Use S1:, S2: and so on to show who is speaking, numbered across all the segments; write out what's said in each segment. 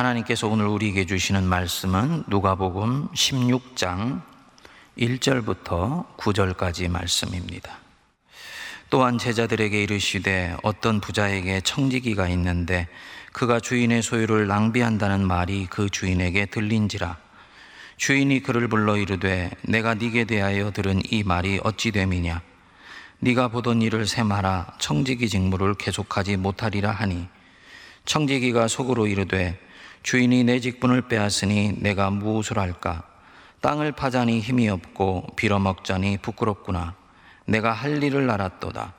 S1: 하나님께서 오늘 우리에게 주시는 말씀은 누가복음 16장 1절부터 9절까지 말씀입니다. 또한 제자들에게 이르시되 어떤 부자에게 청지기가 있는데 그가 주인의 소유를 낭비한다는 말이 그 주인에게 들린지라. 주인이 그를 불러 이르되 내가 네게 대하여 들은 이 말이 어찌 됨이냐? 네가 보던 일을 세마라. 청지기 직무를 계속하지 못하리라 하니. 청지기가 속으로 이르되 주인이 내 직분을 빼앗으니 내가 무엇을 할까? 땅을 파자니 힘이 없고 빌어먹자니 부끄럽구나. 내가 할 일을 알았도다.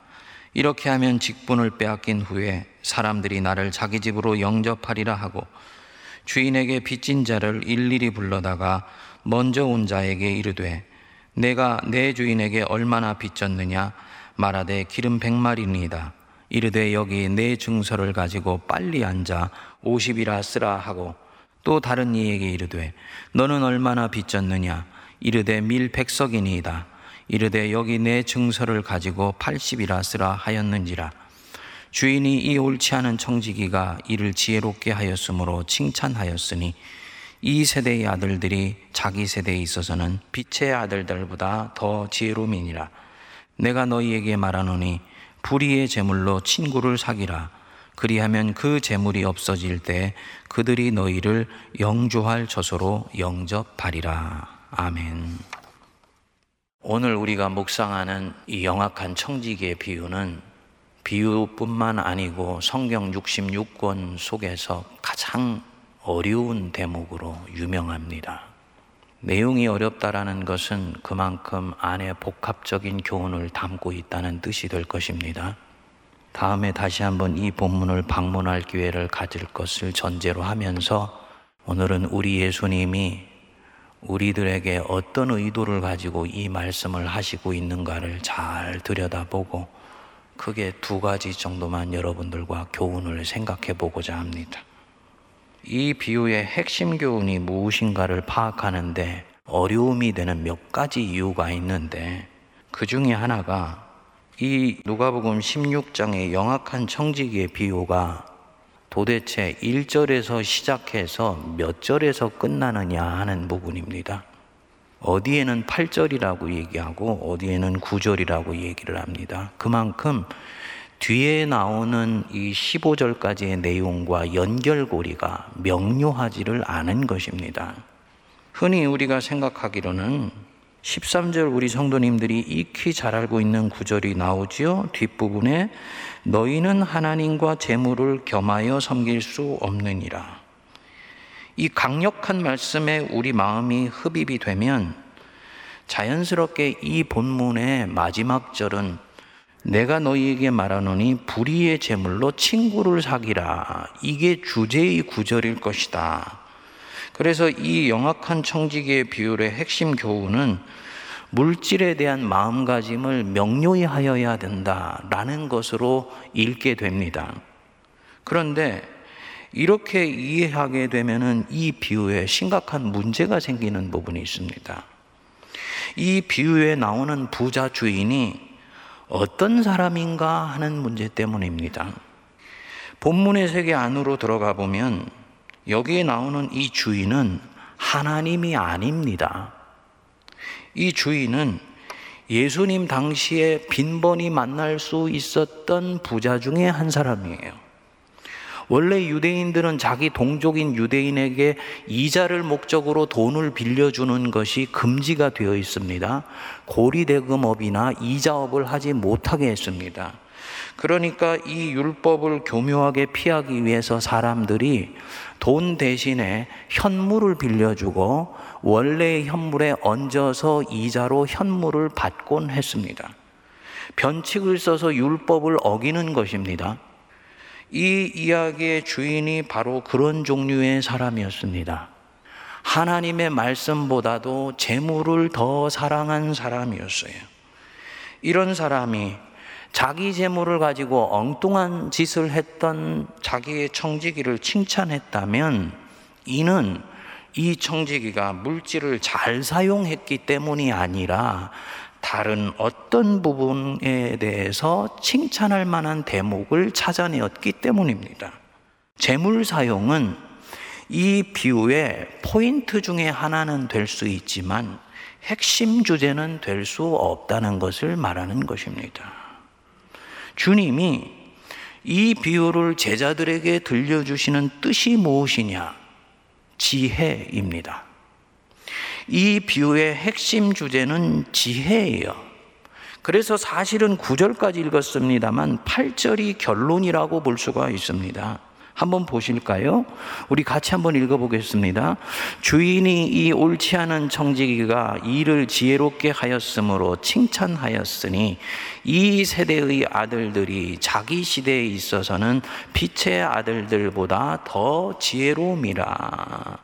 S1: 이렇게 하면 직분을 빼앗긴 후에 사람들이 나를 자기 집으로 영접하리라 하고 주인에게 빚진 자를 일일이 불러다가 먼저 온 자에게 이르되 내가 내 주인에게 얼마나 빚졌느냐? 말하되 기름 백마리니이다 이르되 여기 내 증서를 가지고 빨리 앉아 오십이라 쓰라 하고 또 다른 이에게 이르되 너는 얼마나 빚졌느냐? 이르되 밀 백석이니이다. 이르되 여기 내 증서를 가지고 팔십이라 쓰라 하였는지라. 주인이 이 옳지 않은 청지기가 이를 지혜롭게 하였으므로 칭찬하였으니 이 세대의 아들들이 자기 세대에 있어서는 빛의 아들들보다 더 지혜로움이니라. 내가 너희에게 말하노니 불의의 재물로 친구를 사기라 그리하면 그 재물이 없어질 때 그들이 너희를 영주할 처소로 영접하리라 아멘. 오늘 우리가 묵상하는 이 영악한 청지기의 비유는 비유뿐만 아니고 성경 66권 속에서 가장 어려운 대목으로 유명합니다. 내용이 어렵다라는 것은 그만큼 안에 복합적인 교훈을 담고 있다는 뜻이 될 것입니다. 다음에 다시 한번 이 본문을 방문할 기회를 가질 것을 전제로 하면서 오늘은 우리 예수님이 우리들에게 어떤 의도를 가지고 이 말씀을 하시고 있는가를 잘 들여다보고 크게 두 가지 정도만 여러분들과 교훈을 생각해 보고자 합니다. 이 비유의 핵심 교훈이 무엇인가를 파악하는데 어려움이 되는 몇 가지 이유가 있는데 그 중에 하나가 이 누가복음 16장의 영악한 청지기의 비유가 도대체 1절에서 시작해서 몇 절에서 끝나느냐 하는 부분입니다. 어디에는 8절이라고 얘기하고 어디에는 9절이라고 얘기를 합니다. 그만큼 뒤에 나오는 이 15절까지의 내용과 연결고리가 명료하지를 않은 것입니다. 흔히 우리가 생각하기로는 13절 우리 성도님들이 익히 잘 알고 있는 구절이 나오지요. 뒷부분에 너희는 하나님과 재물을 겸하여 섬길 수 없느니라. 이 강력한 말씀에 우리 마음이 흡입이 되면 자연스럽게 이 본문의 마지막 절은 내가 너희에게 말하노니 불의의 재물로 친구를 사기라. 이게 주제의 구절일 것이다. 그래서 이 영악한 청지기의 비율의 핵심 교훈은 물질에 대한 마음가짐을 명료히 하여야 된다라는 것으로 읽게 됩니다. 그런데 이렇게 이해하게 되면은 이 비유에 심각한 문제가 생기는 부분이 있습니다. 이 비유에 나오는 부자 주인이 어떤 사람인가 하는 문제 때문입니다. 본문의 세계 안으로 들어가 보면 여기에 나오는 이 주인은 하나님이 아닙니다. 이 주인은 예수님 당시에 빈번히 만날 수 있었던 부자 중에 한 사람이에요. 원래 유대인들은 자기 동족인 유대인에게 이자를 목적으로 돈을 빌려주는 것이 금지가 되어 있습니다. 고리대금업이나 이자업을 하지 못하게 했습니다. 그러니까 이 율법을 교묘하게 피하기 위해서 사람들이 돈 대신에 현물을 빌려주고 원래의 현물에 얹어서 이자로 현물을 받곤 했습니다. 변칙을 써서 율법을 어기는 것입니다. 이 이야기의 주인이 바로 그런 종류의 사람이었습니다. 하나님의 말씀보다도 재물을 더 사랑한 사람이었어요. 이런 사람이 자기 재물을 가지고 엉뚱한 짓을 했던 자기의 청지기를 칭찬했다면 이는 이 청지기가 물질을 잘 사용했기 때문이 아니라 다른 어떤 부분에 대해서 칭찬할 만한 대목을 찾아내었기 때문입니다. 재물 사용은 이 비유의 포인트 중에 하나는 될 수 있지만 핵심 주제는 될 수 없다는 것을 말하는 것입니다. 주님이 이 비유를 제자들에게 들려주시는 뜻이 무엇이냐? 지혜입니다. 이 비유의 핵심 주제는 지혜예요. 그래서 사실은 9절까지 읽었습니다만 8절이 결론이라고 볼 수가 있습니다. 한번 보실까요? 우리 같이 한번 읽어보겠습니다. 주인이 이 옳지 않은 청지기가 일을 지혜롭게 하였으므로 칭찬하였으니 이 세대의 아들들이 자기 시대에 있어서는 빛의 아들들보다 더 지혜로움이라.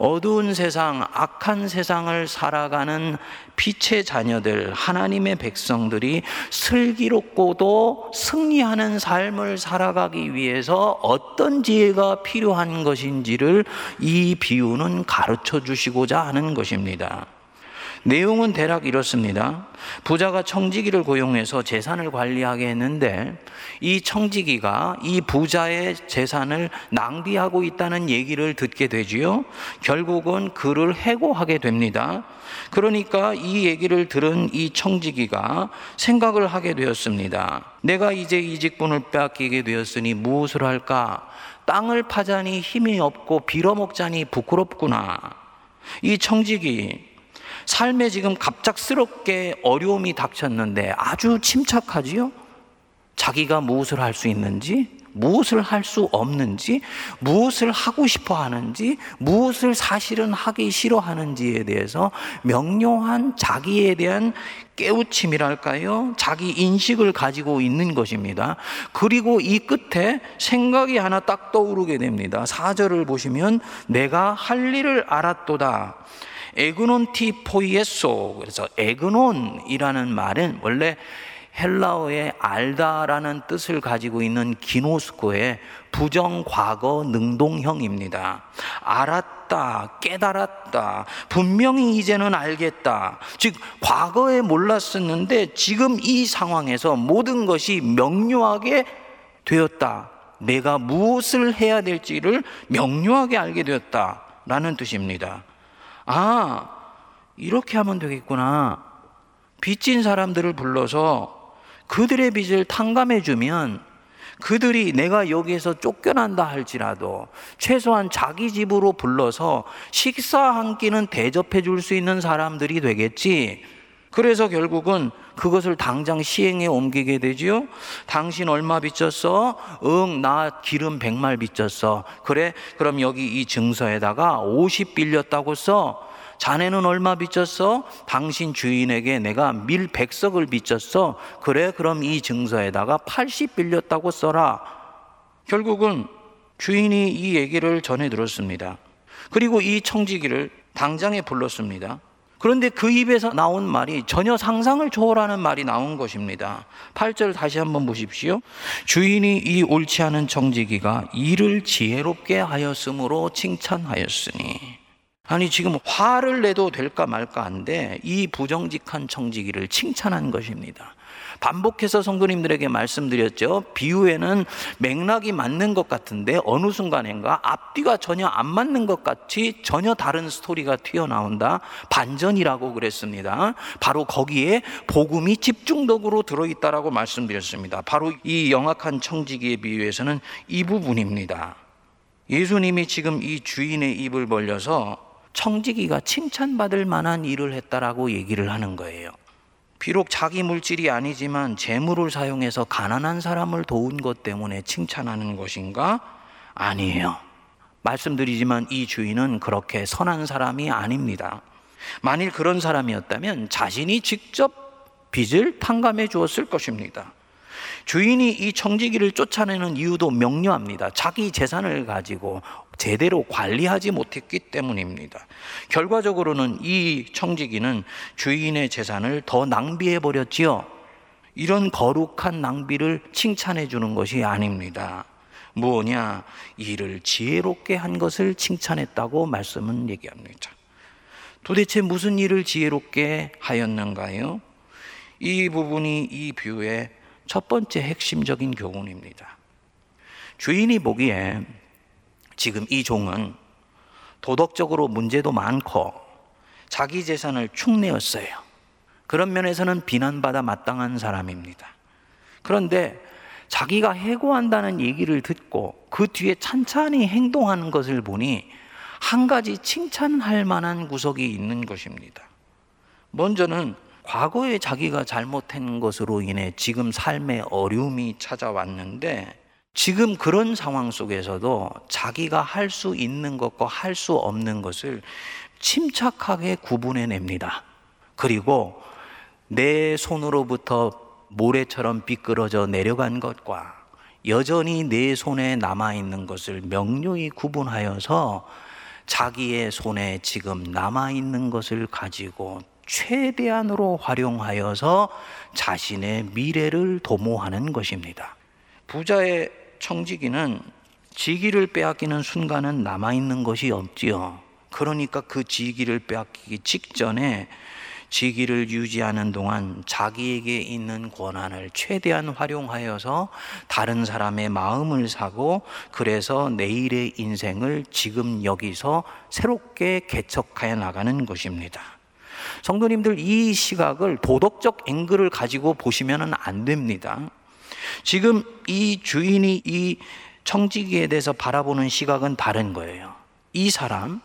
S1: 어두운 세상, 악한 세상을 살아가는 빛의 자녀들, 하나님의 백성들이 슬기롭고도 승리하는 삶을 살아가기 위해서 어떤 지혜가 필요한 것인지를 이 비유는 가르쳐 주시고자 하는 것입니다. 내용은 대략 이렇습니다. 부자가 청지기를 고용해서 재산을 관리하게 했는데 이 청지기가 이 부자의 재산을 낭비하고 있다는 얘기를 듣게 되지요. 결국은 그를 해고하게 됩니다. 그러니까 이 얘기를 들은 이 청지기가 생각을 하게 되었습니다. 내가 이제 이 직분을 빼앗기게 되었으니 무엇을 할까? 땅을 파자니 힘이 없고 빌어먹자니 부끄럽구나. 이 청지기 삶에 지금 갑작스럽게 어려움이 닥쳤는데 아주 침착하지요? 자기가 무엇을 할 수 있는지, 무엇을 할 수 없는지, 무엇을 하고 싶어 하는지, 무엇을 사실은 하기 싫어하는지에 대해서 명료한 자기에 대한 깨우침이랄까요? 자기 인식을 가지고 있는 것입니다. 그리고 이 끝에 생각이 하나 딱 떠오르게 됩니다. 4절을 보시면 내가 할 일을 알았도다. 에그논 티 포이에소. 그래서 에그논이라는 말은 원래 헬라어의 알다라는 뜻을 가지고 있는 기노스코의 부정 과거 능동형입니다. 알았다, 깨달았다, 분명히 이제는 알겠다. 즉, 과거에 몰랐었는데 지금 이 상황에서 모든 것이 명료하게 되었다. 내가 무엇을 해야 될지를 명료하게 알게 되었다. 라는 뜻입니다. 아, 이렇게 하면 되겠구나. 빚진 사람들을 불러서 그들의 빚을 탕감해 주면 그들이 내가 여기에서 쫓겨난다 할지라도 최소한 자기 집으로 불러서 식사 한 끼는 대접해 줄 수 있는 사람들이 되겠지. 그래서 결국은 그것을 당장 시행에 옮기게 되지요. 당신 얼마 빚졌어? 응, 나 기름 백말 빚졌어. 그래? 그럼 여기 이 증서에다가 50 빌렸다고 써. 자네는 얼마 빚졌어? 당신 주인에게 내가 밀 백석을 빚졌어. 그래? 그럼 이 증서에다가 80 빌렸다고 써라. 결국은 주인이 이 얘기를 전해 들었습니다. 그리고 이 청지기를 당장에 불렀습니다. 그런데 그 입에서 나온 말이 전혀 상상을 초월하는 말이 나온 것입니다. 8절 다시 한번 보십시오. 주인이 이 옳지 않은 청지기가 일을 지혜롭게 하였으므로 칭찬하였으니. 아니 지금 화를 내도 될까 말까 한데 이 부정직한 청지기를 칭찬한 것입니다. 반복해서 성도님들에게 말씀드렸죠. 비유에는 맥락이 맞는 것 같은데 어느 순간인가 앞뒤가 전혀 안 맞는 것 같이 전혀 다른 스토리가 튀어나온다. 반전이라고 그랬습니다. 바로 거기에 복음이 집중적으로 들어있다라고 말씀드렸습니다. 바로 이 영악한 청지기의 비유에서는 이 부분입니다. 예수님이 지금 이 주인의 입을 벌려서 청지기가 칭찬받을 만한 일을 했다라고 얘기를 하는 거예요. 비록 자기 물질이 아니지만 재물을 사용해서 가난한 사람을 도운 것 때문에 칭찬하는 것인가? 아니에요. 말씀드리지만 이 주인은 그렇게 선한 사람이 아닙니다. 만일 그런 사람이었다면 자신이 직접 빚을 탕감해 주었을 것입니다. 주인이 이 청지기를 쫓아내는 이유도 명료합니다. 자기 재산을 가지고 제대로 관리하지 못했기 때문입니다. 결과적으로는 이 청지기는 주인의 재산을 더 낭비해 버렸지요. 이런 거룩한 낭비를 칭찬해 주는 것이 아닙니다. 무엇냐? 일을 지혜롭게 한 것을 칭찬했다고 말씀은 얘기합니다. 도대체 무슨 일을 지혜롭게 하였는가요? 이 부분이 이 뷰의 첫 번째 핵심적인 교훈입니다. 주인이 보기에 지금 이 종은 도덕적으로 문제도 많고 자기 재산을 축내었어요. 그런 면에서는 비난받아 마땅한 사람입니다. 그런데 자기가 해고한다는 얘기를 듣고 그 뒤에 찬찬히 행동하는 것을 보니 한 가지 칭찬할 만한 구석이 있는 것입니다. 먼저는 과거에 자기가 잘못한 것으로 인해 지금 삶의 어려움이 찾아왔는데 지금 그런 상황 속에서도 자기가 할 수 있는 것과 할 수 없는 것을 침착하게 구분해 냅니다. 그리고 내 손으로부터 모래처럼 비끄러져 내려간 것과 여전히 내 손에 남아 있는 것을 명료히 구분하여서 자기의 손에 지금 남아 있는 것을 가지고 최대한으로 활용하여서 자신의 미래를 도모하는 것입니다. 부자의 청지기는 지기를 빼앗기는 순간은 남아 있는 것이 없지요. 그러니까 그 지기를 빼앗기기 직전에 지기를 유지하는 동안 자기에게 있는 권한을 최대한 활용하여서 다른 사람의 마음을 사고 그래서 내일의 인생을 지금 여기서 새롭게 개척하여 나가는 것입니다. 성도님들 이 시각을 도덕적 앵글을 가지고 보시면 안 됩니다. 지금 이 주인이 이 청지기에 대해서 바라보는 시각은 다른 거예요. 이 사람,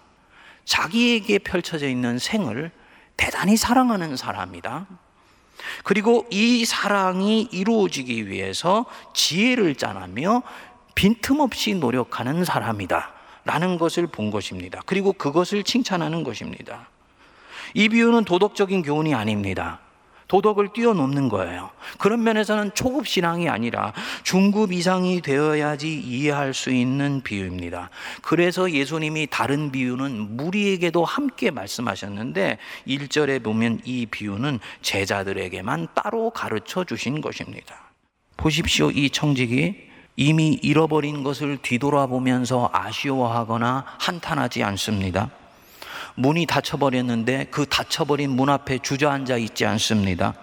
S1: 자기에게 펼쳐져 있는 생을 대단히 사랑하는 사람이다. 그리고 이 사랑이 이루어지기 위해서 지혜를 짜나며 빈틈없이 노력하는 사람이다. 라는 것을 본 것입니다. 그리고 그것을 칭찬하는 것입니다. 이 비유는 도덕적인 교훈이 아닙니다. 도덕을 뛰어넘는 거예요. 그런 면에서는 초급 신앙이 아니라 중급 이상이 되어야지 이해할 수 있는 비유입니다. 그래서 예수님이 다른 비유는 무리에게도 함께 말씀하셨는데 1절에 보면 이 비유는 제자들에게만 따로 가르쳐 주신 것입니다. 보십시오. 이 청직이 이미 잃어버린 것을 뒤돌아보면서 아쉬워하거나 한탄하지 않습니다. 문이 닫혀버렸는데 그 닫혀버린 문 앞에 주저앉아 있지 않습니다.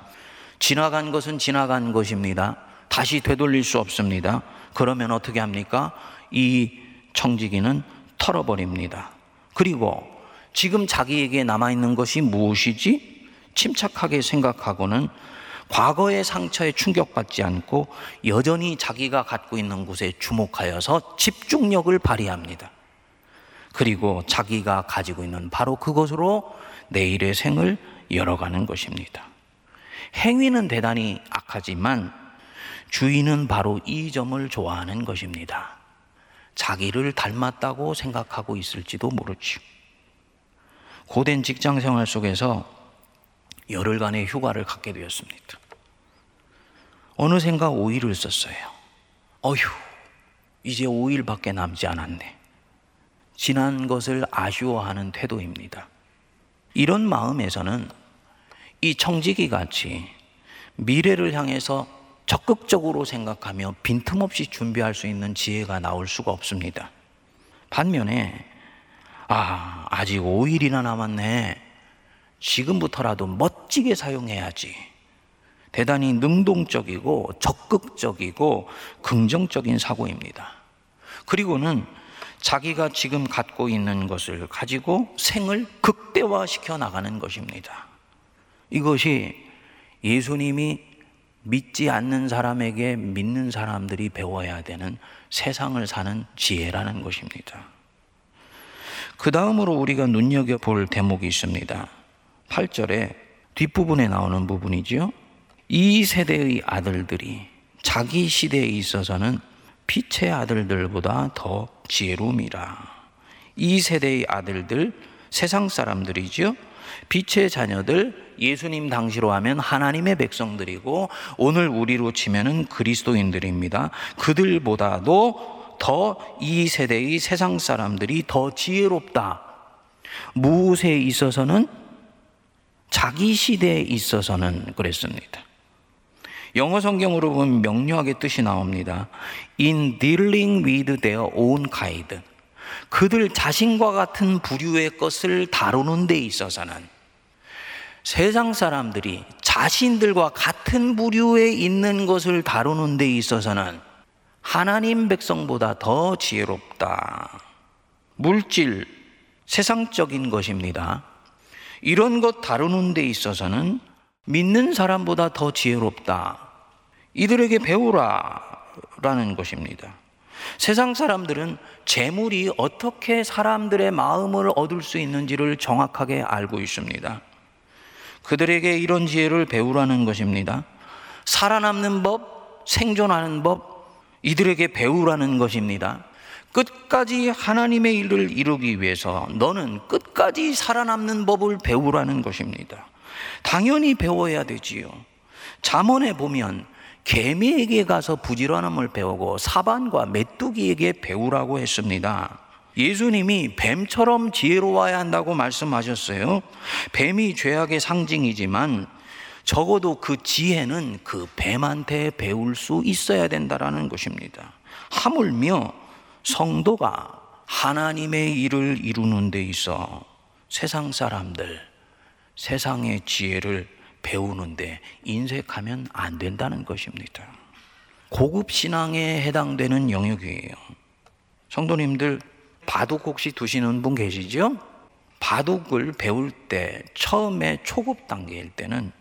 S1: 지나간 것은 지나간 것입니다. 다시 되돌릴 수 없습니다. 그러면 어떻게 합니까? 이 청지기는 털어버립니다. 그리고 지금 자기에게 남아있는 것이 무엇이지? 침착하게 생각하고는 과거의 상처에 충격받지 않고 여전히 자기가 갖고 있는 곳에 주목하여서 집중력을 발휘합니다. 그리고 자기가 가지고 있는 바로 그것으로 내일의 생을 열어가는 것입니다. 행위는 대단히 악하지만 주인은 바로 이 점을 좋아하는 것입니다. 자기를 닮았다고 생각하고 있을지도 모르지. 고된 직장 생활 속에서 열흘간의 휴가를 갖게 되었습니다. 어느샌가 5일을 썼어요. 어휴, 이제 5일밖에 남지 않았네. 지난 것을 아쉬워하는 태도입니다. 이런 마음에서는 이 청지기 같이 미래를 향해서 적극적으로 생각하며 빈틈없이 준비할 수 있는 지혜가 나올 수가 없습니다. 반면에, 아, 아직 5일이나 남았네. 지금부터라도 멋지게 사용해야지. 대단히 능동적이고 적극적이고 긍정적인 사고입니다. 그리고는 자기가 지금 갖고 있는 것을 가지고 생을 극대화시켜 나가는 것입니다. 이것이 예수님이 믿지 않는 사람에게 믿는 사람들이 배워야 되는 세상을 사는 지혜라는 것입니다. 그 다음으로 우리가 눈여겨볼 대목이 있습니다. 8절에 뒷부분에 나오는 부분이지요. 이 세대의 아들들이 자기 시대에 있어서는 빛의 아들들보다 더 지혜로움이라. 이 세대의 아들들, 세상 사람들이죠. 빛의 자녀들, 예수님 당시로 하면 하나님의 백성들이고, 오늘 우리로 치면은 그리스도인들입니다. 그들보다도 더 이 세대의 세상 사람들이 더 지혜롭다. 무엇에 있어서는 자기 시대에 있어서는 그랬습니다. 영어 성경으로 보면 명료하게 뜻이 나옵니다. In dealing with their own kind. 그들 자신과 같은 부류의 것을 다루는 데 있어서는 세상 사람들이 자신들과 같은 부류에 있는 것을 다루는 데 있어서는 하나님 백성보다 더 지혜롭다. 물질, 세상적인 것입니다. 이런 것 다루는 데 있어서는 믿는 사람보다 더 지혜롭다. 이들에게 배우라. 라는 것입니다. 세상 사람들은 재물이 어떻게 사람들의 마음을 얻을 수 있는지를 정확하게 알고 있습니다. 그들에게 이런 지혜를 배우라는 것입니다. 살아남는 법, 생존하는 법, 이들에게 배우라는 것입니다. 끝까지 하나님의 일을 이루기 위해서 너는 끝까지 살아남는 법을 배우라는 것입니다. 당연히 배워야 되지요. 잠언에 보면 개미에게 가서 부지런함을 배우고 사반과 메뚜기에게 배우라고 했습니다. 예수님이 뱀처럼 지혜로워야 한다고 말씀하셨어요. 뱀이 죄악의 상징이지만 적어도 그 지혜는 그 뱀한테 배울 수 있어야 된다라는 것입니다. 하물며 성도가 하나님의 일을 이루는 데 있어 세상 사람들, 세상의 지혜를 배우는데 인색하면 안 된다는 것입니다. 고급 신앙에 해당되는 영역이에요. 성도님들 바둑 혹시 두시는 분 계시죠? 바둑을 배울 때 처음에 초급 단계일 때는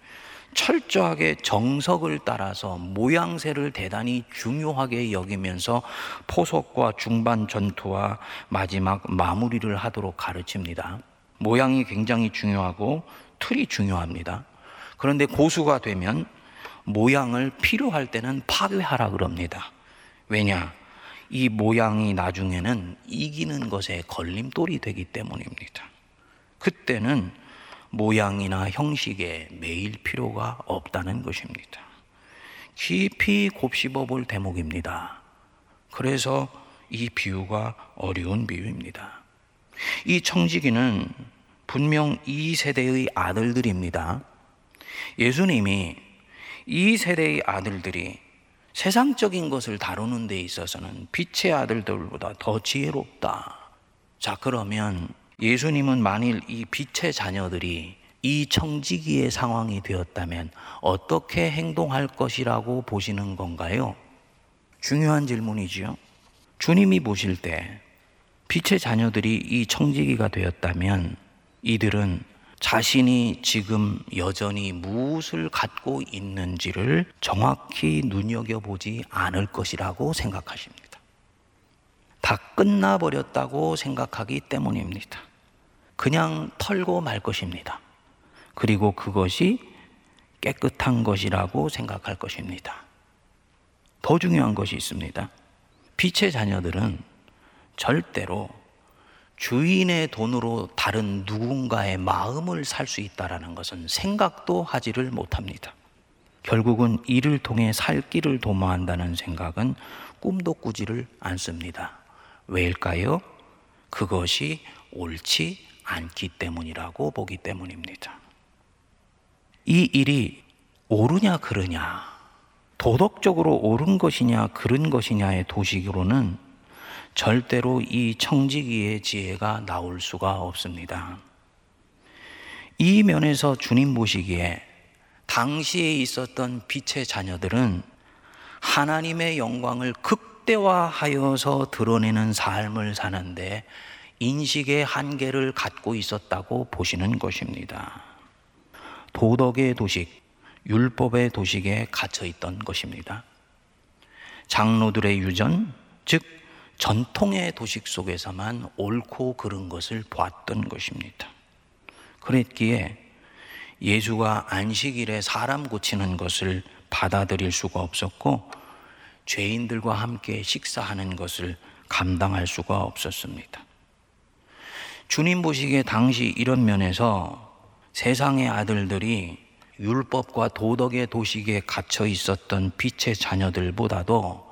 S1: 철저하게 정석을 따라서 모양새를 대단히 중요하게 여기면서 포석과 중반 전투와 마지막 마무리를 하도록 가르칩니다. 모양이 굉장히 중요하고 틀이 중요합니다. 그런데 고수가 되면 모양을 필요할 때는 파괴하라 그럽니다. 왜냐? 이 모양이 나중에는 이기는 것에 걸림돌이 되기 때문입니다. 그때는 모양이나 형식에 매일 필요가 없다는 것입니다. 깊이 곱씹어 볼 대목입니다. 그래서 이 비유가 어려운 비유입니다. 이 청지기는 분명 이 세대의 아들들입니다. 예수님이 이 세대의 아들들이 세상적인 것을 다루는 데 있어서는 빛의 아들들보다 더 지혜롭다. 자, 그러면 예수님은 만일 이 빛의 자녀들이 이 청지기의 상황이 되었다면 어떻게 행동할 것이라고 보시는 건가요? 중요한 질문이지요. 주님이 보실 때 빛의 자녀들이 이 청지기가 되었다면 이들은 자신이 지금 여전히 무엇을 갖고 있는지를 정확히 눈여겨보지 않을 것이라고 생각하십니다. 다 끝나버렸다고 생각하기 때문입니다. 그냥 털고 말 것입니다. 그리고 그것이 깨끗한 것이라고 생각할 것입니다. 더 중요한 것이 있습니다. 빛의 자녀들은 절대로 주인의 돈으로 다른 누군가의 마음을 살 수 있다라는 것은 생각도 하지를 못합니다. 결국은 이를 통해 살 길을 도모한다는 생각은 꿈도 꾸지를 않습니다. 왜일까요? 그것이 옳지 않기 때문이라고 보기 때문입니다. 이 일이 옳으냐 그르냐, 도덕적으로 옳은 것이냐 그른 것이냐의 도식으로는 절대로 이 청지기의 지혜가 나올 수가 없습니다. 이 면에서 주님 보시기에 당시에 있었던 빛의 자녀들은 하나님의 영광을 극대화하여서 드러내는 삶을 사는데 인식의 한계를 갖고 있었다고 보시는 것입니다. 도덕의 도식, 율법의 도식에 갇혀 있던 것입니다. 장로들의 유전, 즉 전통의 도식 속에서만 옳고 그른 것을 보았던 것입니다. 그랬기에 예수가 안식일에 사람 고치는 것을 받아들일 수가 없었고 죄인들과 함께 식사하는 것을 감당할 수가 없었습니다. 주님 보시기에 당시 이런 면에서 세상의 아들들이 율법과 도덕의 도식에 갇혀 있었던 빛의 자녀들보다도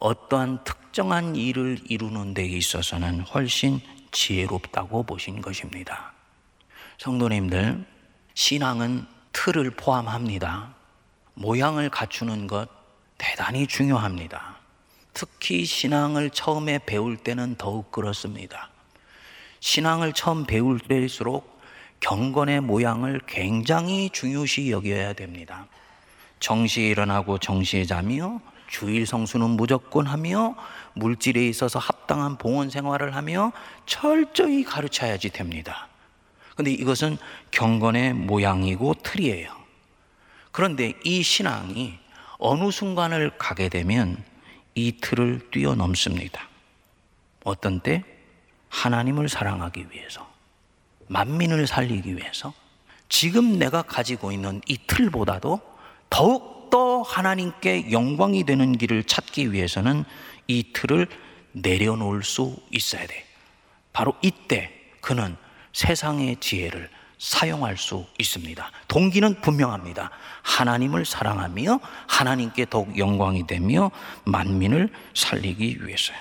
S1: 어떠한 특정한 일을 이루는 데 있어서는 훨씬 지혜롭다고 보신 것입니다. 성도님들, 신앙은 틀을 포함합니다. 모양을 갖추는 것 대단히 중요합니다. 특히 신앙을 처음에 배울 때는 더욱 그렇습니다. 신앙을 처음 배울 때일수록 경건의 모양을 굉장히 중요시 여겨야 됩니다. 정시에 일어나고 정시에 자며 주일 성수는 무조건 하며 물질에 있어서 합당한 봉헌 생활을 하며 철저히 가르쳐야지 됩니다. 근데 이것은 경건의 모양이고 틀이에요. 그런데 이 신앙이 어느 순간을 가게 되면 이 틀을 뛰어넘습니다. 어떤 때? 하나님을 사랑하기 위해서, 만민을 살리기 위해서, 지금 내가 가지고 있는 이 틀보다도 더욱 더 하나님께 영광이 되는 길을 찾기 위해서는 이 틀을 내려놓을 수 있어야 돼. 바로 이때 그는 세상의 지혜를 사용할 수 있습니다. 동기는 분명합니다. 하나님을 사랑하며 하나님께 더욱 영광이 되며 만민을 살리기 위해서요.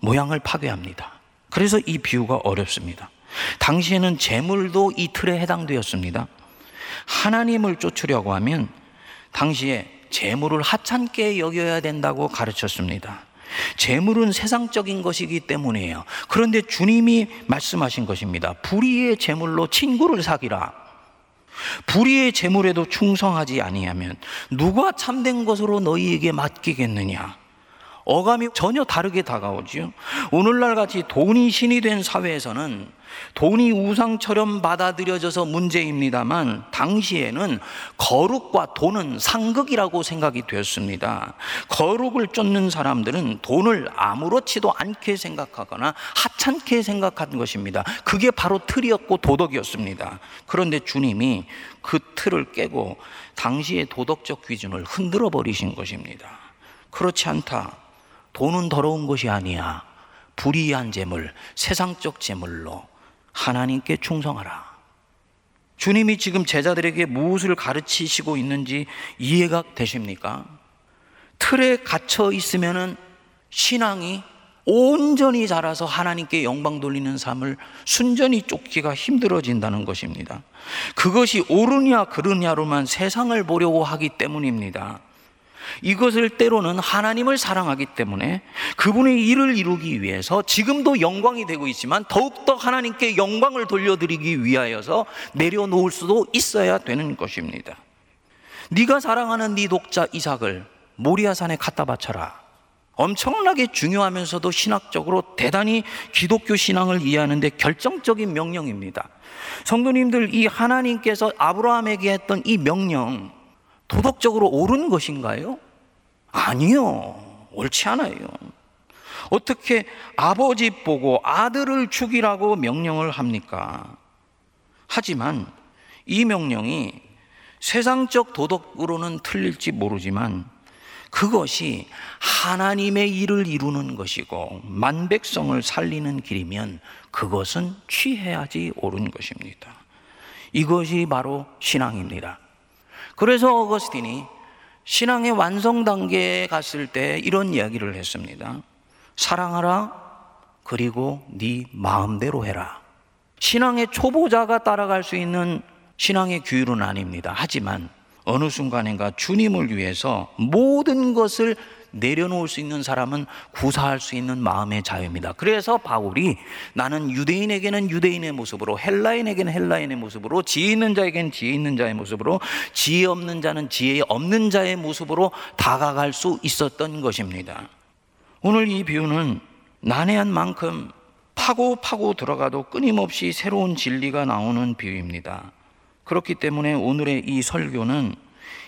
S1: 모양을 파괴합니다. 그래서 이 비유가 어렵습니다. 당시에는 재물도 이 틀에 해당되었습니다. 하나님을 쫓으려고 하면 당시에 재물을 하찮게 여겨야 된다고 가르쳤습니다. 재물은 세상적인 것이기 때문이에요. 그런데 주님이 말씀하신 것입니다. 불의의 재물로 친구를 사기라. 불의의 재물에도 충성하지 아니하면 누가 참된 것으로 너희에게 맡기겠느냐? 어감이 전혀 다르게 다가오지요. 오늘날 같이 돈이 신이 된 사회에서는 돈이 우상처럼 받아들여져서 문제입니다만 당시에는 거룩과 돈은 상극이라고 생각이 되었습니다. 거룩을 쫓는 사람들은 돈을 아무렇지도 않게 생각하거나 하찮게 생각한 것입니다. 그게 바로 틀이었고 도덕이었습니다. 그런데 주님이 그 틀을 깨고 당시의 도덕적 기준을 흔들어 버리신 것입니다. 그렇지 않다. 돈은 더러운 것이 아니야. 불의한 재물, 세상적 재물로 하나님께 충성하라. 주님이 지금 제자들에게 무엇을 가르치시고 있는지 이해가 되십니까? 틀에 갇혀 있으면은 신앙이 온전히 자라서 하나님께 영광 돌리는 삶을 순전히 쫓기가 힘들어진다는 것입니다. 그것이 옳으냐 그르냐로만 세상을 보려고 하기 때문입니다. 이것을 때로는 하나님을 사랑하기 때문에 그분의 일을 이루기 위해서 지금도 영광이 되고 있지만 더욱더 하나님께 영광을 돌려드리기 위하여서 내려놓을 수도 있어야 되는 것입니다. 네가 사랑하는 네 독자 이삭을 모리아산에 갖다 바쳐라. 엄청나게 중요하면서도 신학적으로 대단히 기독교 신앙을 이해하는데 결정적인 명령입니다. 성도님들 이 하나님께서 아브라함에게 했던 이 명령 도덕적으로 옳은 것인가요? 아니요. 옳지 않아요. 어떻게 아버지 보고 아들을 죽이라고 명령을 합니까? 하지만 이 명령이 세상적 도덕으로는 틀릴지 모르지만 그것이 하나님의 일을 이루는 것이고 만백성을 살리는 길이면 그것은 취해야지 옳은 것입니다. 이것이 바로 신앙입니다. 그래서 어거스틴이 신앙의 완성 단계에 갔을 때 이런 이야기를 했습니다. 사랑하라 그리고 네 마음대로 해라. 신앙의 초보자가 따라갈 수 있는 신앙의 규율은 아닙니다. 하지만 어느 순간인가 주님을 위해서 모든 것을 내려놓을 수 있는 사람은 구사할 수 있는 마음의 자유입니다. 그래서 바울이 나는 유대인에게는 유대인의 모습으로 헬라인에게는 헬라인의 모습으로 지혜 있는 자에게는 지혜 있는 자의 모습으로 지혜 없는 자는 지혜 없는 자의 모습으로 다가갈 수 있었던 것입니다. 오늘 이 비유는 난해한 만큼 파고 파고 들어가도 끊임없이 새로운 진리가 나오는 비유입니다. 그렇기 때문에 오늘의 이 설교는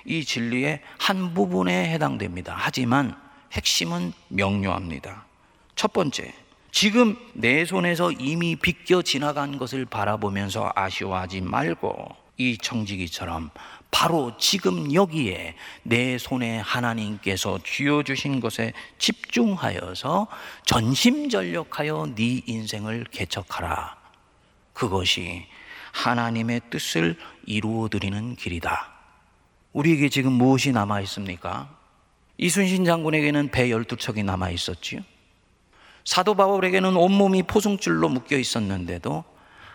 S1: 이 진리의 한 부분에 해당됩니다. 하지만 핵심은 명료합니다. 첫 번째, 지금 내 손에서 이미 비껴 지나간 것을 바라보면서 아쉬워하지 말고 이 청지기처럼 바로 지금 여기에 내 손에 하나님께서 쥐어 주신 것에 집중하여서 전심전력하여 네 인생을 개척하라. 그것이 하나님의 뜻을 이루어 드리는 길이다. 우리에게 지금 무엇이 남아 있습니까? 이순신 장군에게는 배 12척이 남아 있었지요. 사도 바울에게는 온몸이 포승줄로 묶여 있었는데도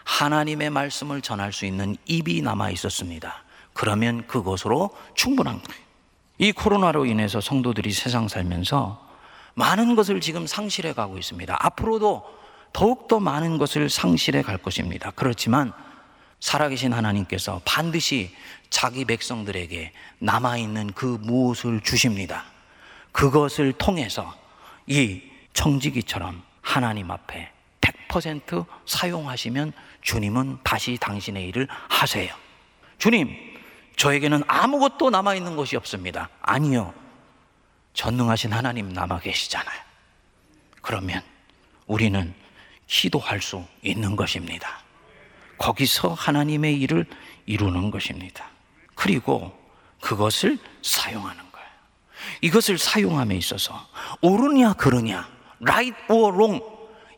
S1: 하나님의 말씀을 전할 수 있는 입이 남아 있었습니다. 그러면 그것으로 충분한 거예요. 이 코로나로 인해서 성도들이 세상 살면서 많은 것을 지금 상실해 가고 있습니다. 앞으로도 더욱더 많은 것을 상실해 갈 것입니다. 그렇지만 살아계신 하나님께서 반드시 자기 백성들에게 남아있는 그 무엇을 주십니다. 그것을 통해서 이 청지기처럼 하나님 앞에 100% 사용하시면 주님은 다시 당신의 일을 하세요. 주님, 저에게는 아무것도 남아있는 것이 없습니다. 아니요. 전능하신 하나님 남아 계시잖아요. 그러면 우리는 기도할 수 있는 것입니다. 거기서 하나님의 일을 이루는 것입니다. 그리고 그것을 사용하는 거예요. 이것을 사용함에 있어서 옳으냐 그르냐, right or wrong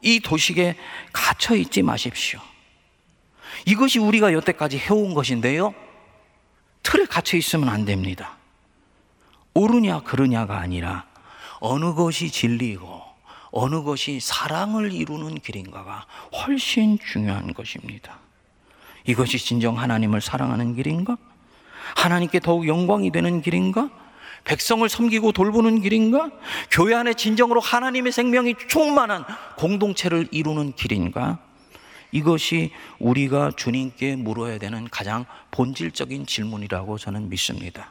S1: 이 도식에 갇혀 있지 마십시오. 이것이 우리가 여태까지 해온 것인데요. 틀에 갇혀 있으면 안 됩니다. 옳으냐 그르냐가 아니라 어느 것이 진리이고 어느 것이 사랑을 이루는 길인가가 훨씬 중요한 것입니다. 이것이 진정 하나님을 사랑하는 길인가? 하나님께 더욱 영광이 되는 길인가? 백성을 섬기고 돌보는 길인가? 교회 안에 진정으로 하나님의 생명이 충만한 공동체를 이루는 길인가? 이것이 우리가 주님께 물어야 되는 가장 본질적인 질문이라고 저는 믿습니다.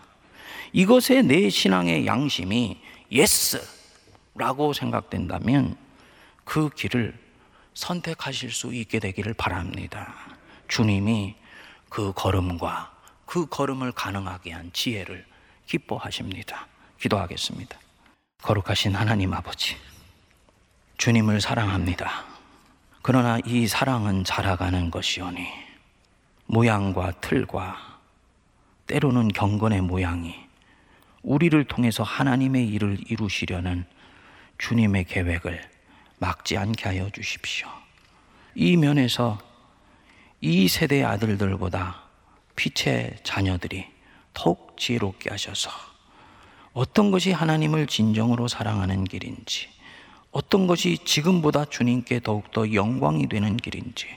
S1: 이것에 내 신앙의 양심이 yes라고 생각된다면 그 길을 선택하실 수 있게 되기를 바랍니다. 주님이 그 걸음과 그 걸음을 가능하게 한 지혜를 기뻐하십니다. 기도하겠습니다. 거룩하신 하나님 아버지, 주님을 사랑합니다. 그러나 이 사랑은 자라가는 것이오니 모양과 틀과 때로는 경건의 모양이 우리를 통해서 하나님의 일을 이루시려는 주님의 계획을 막지 않게 하여 주십시오. 이 면에서 이 세대의 아들들보다 빛의 자녀들이 더욱 지혜롭게 하셔서 어떤 것이 하나님을 진정으로 사랑하는 길인지, 어떤 것이 지금보다 주님께 더욱더 영광이 되는 길인지,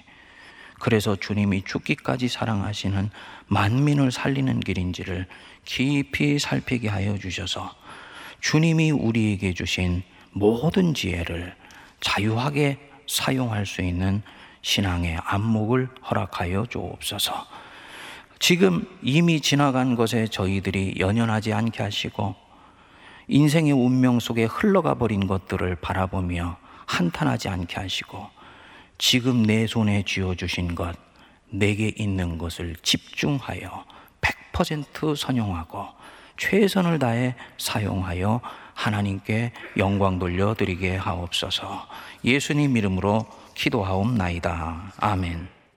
S1: 그래서 주님이 죽기까지 사랑하시는 만민을 살리는 길인지를 깊이 살피게 하여 주셔서 주님이 우리에게 주신 모든 지혜를 자유하게 사용할 수 있는 신앙의 안목을 허락하여 주옵소서. 지금 이미 지나간 것에 저희들이 연연하지 않게 하시고 인생의 운명 속에 흘러가 버린 것들을 바라보며 한탄하지 않게 하시고 지금 내 손에 쥐어 주신 것, 내게 있는 것을 집중하여 100% 선용하고 최선을 다해 사용하여 하나님께 영광 돌려 드리게 하옵소서 예수님 이름으로 기도하옵나이다. 아멘.